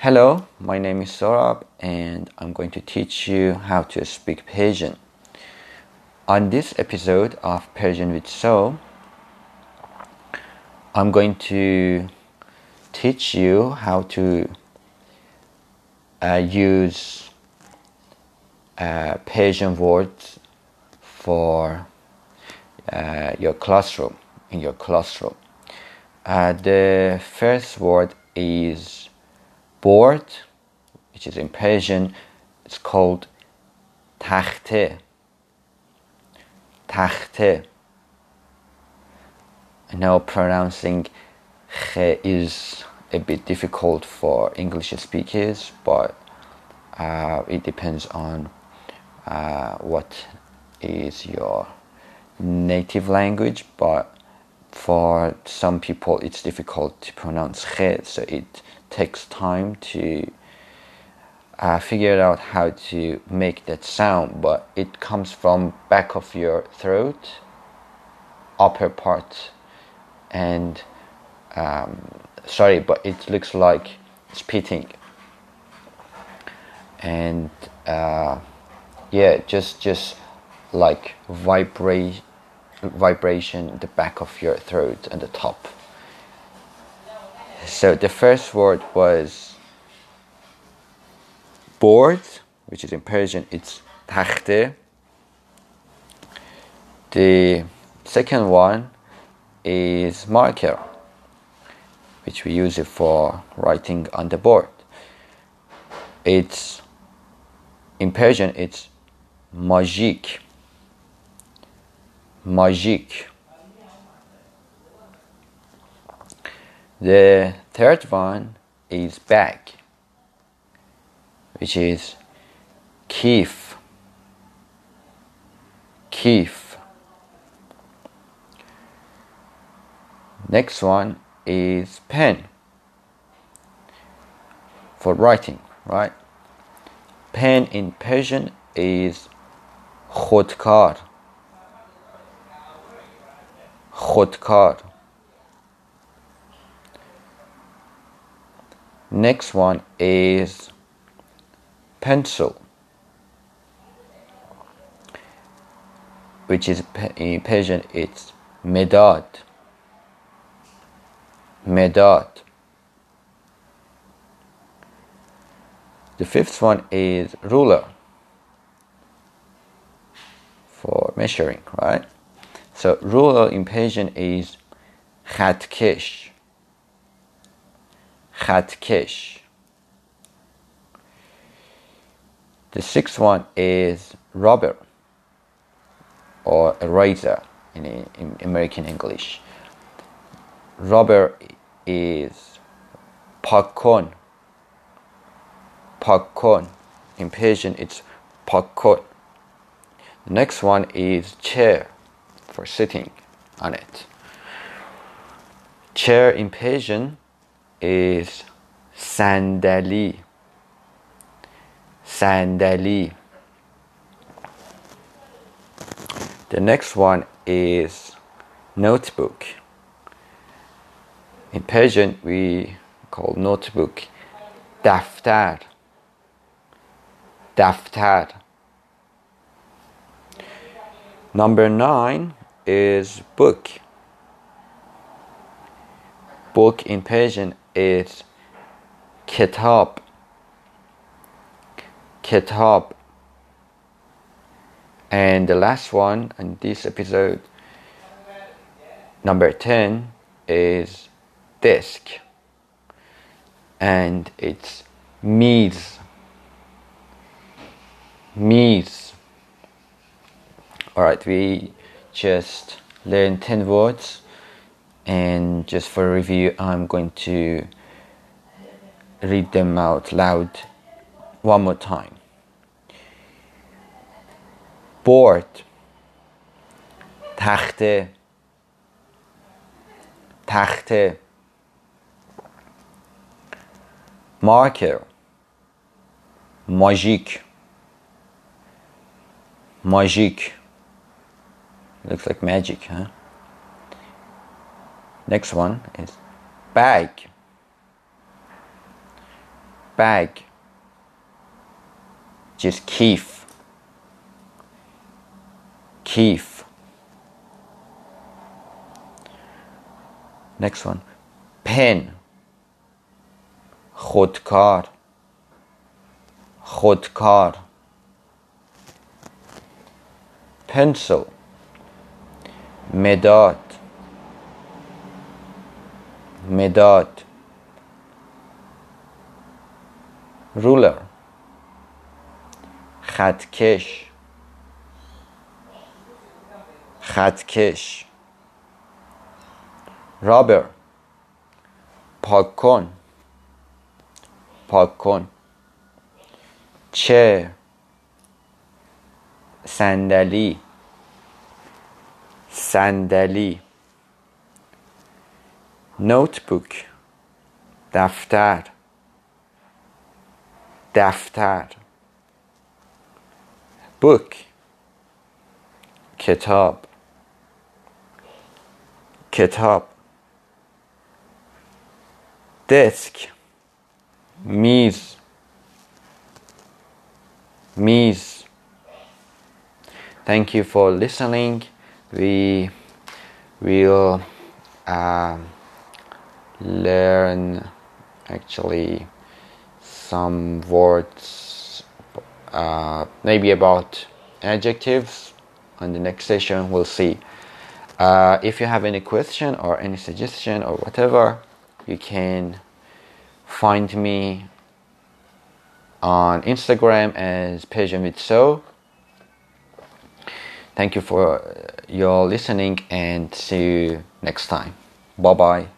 Hello, my name is Sorab and I'm going to teach you how to speak Persian. On this episode of Persian with So, I'm going to teach you how to uh, use uh, Persian words for uh, your classroom in your classroom. Uh, the first word is board, which is in Persian, it's called takhte. Takhte. I know pronouncing khe is a bit difficult for English speakers, but uh, it depends on uh, what is your native language. But for some people, it's difficult to pronounce khe, so it takes time to uh, figure out how to make that sound, but it comes from back of your throat, upper part, and um, sorry, but it looks like spitting, and uh, yeah, just just like vibrate vibration the back of your throat and the top. So the first word was board, which is in Persian, it's takhte. The second one is marker, which we use it for writing on the board. It's in Persian, it's majik. Majik. The third one is back, which is keef. keef. Next one is pen for writing, right? Pen in Persian is khodkar. Khodkar. Next one is pencil, which is in Persian it's medad. Medad. The fifth one is ruler for measuring, right? So ruler in Persian is khatkesh. خطکش The sixth one is rubber or eraser in, in American English. Rubber is pakon. Pakon. In Persian, it's pakon. The next one is chair for sitting on it. Chair in Persian is sandali. Sandali. The next one is notebook. In Persian, we call notebook daftar. Daftar. Number nine is book. Book in Persian is kitab. Kitab. And the last one in this episode, number 10, is desk. And it's me's. Me's. Alright, we just learned 10 words and just for review I'm going to read them out loud one more time. Board تخته تخته marker ماژیک ماژیک looks like magic huh Next one is bag. bag just کیف کیف next one pen خودکار خودکار pencil مداد مداد. ruler خطکش. خطکش. رابر. پاک کن پاک کن چه صندلی. صندلی. نوتبوک دفتر دفتر بوک کتاب کتاب دسک میز میز thank you for listening we will uh, learn actually some words uh, maybe about adjectives on the next session we'll see uh, if you have any question or any suggestion or whatever you can find me on Instagram as Pejamitso. Thank you for your listening and see you next time. Bye bye.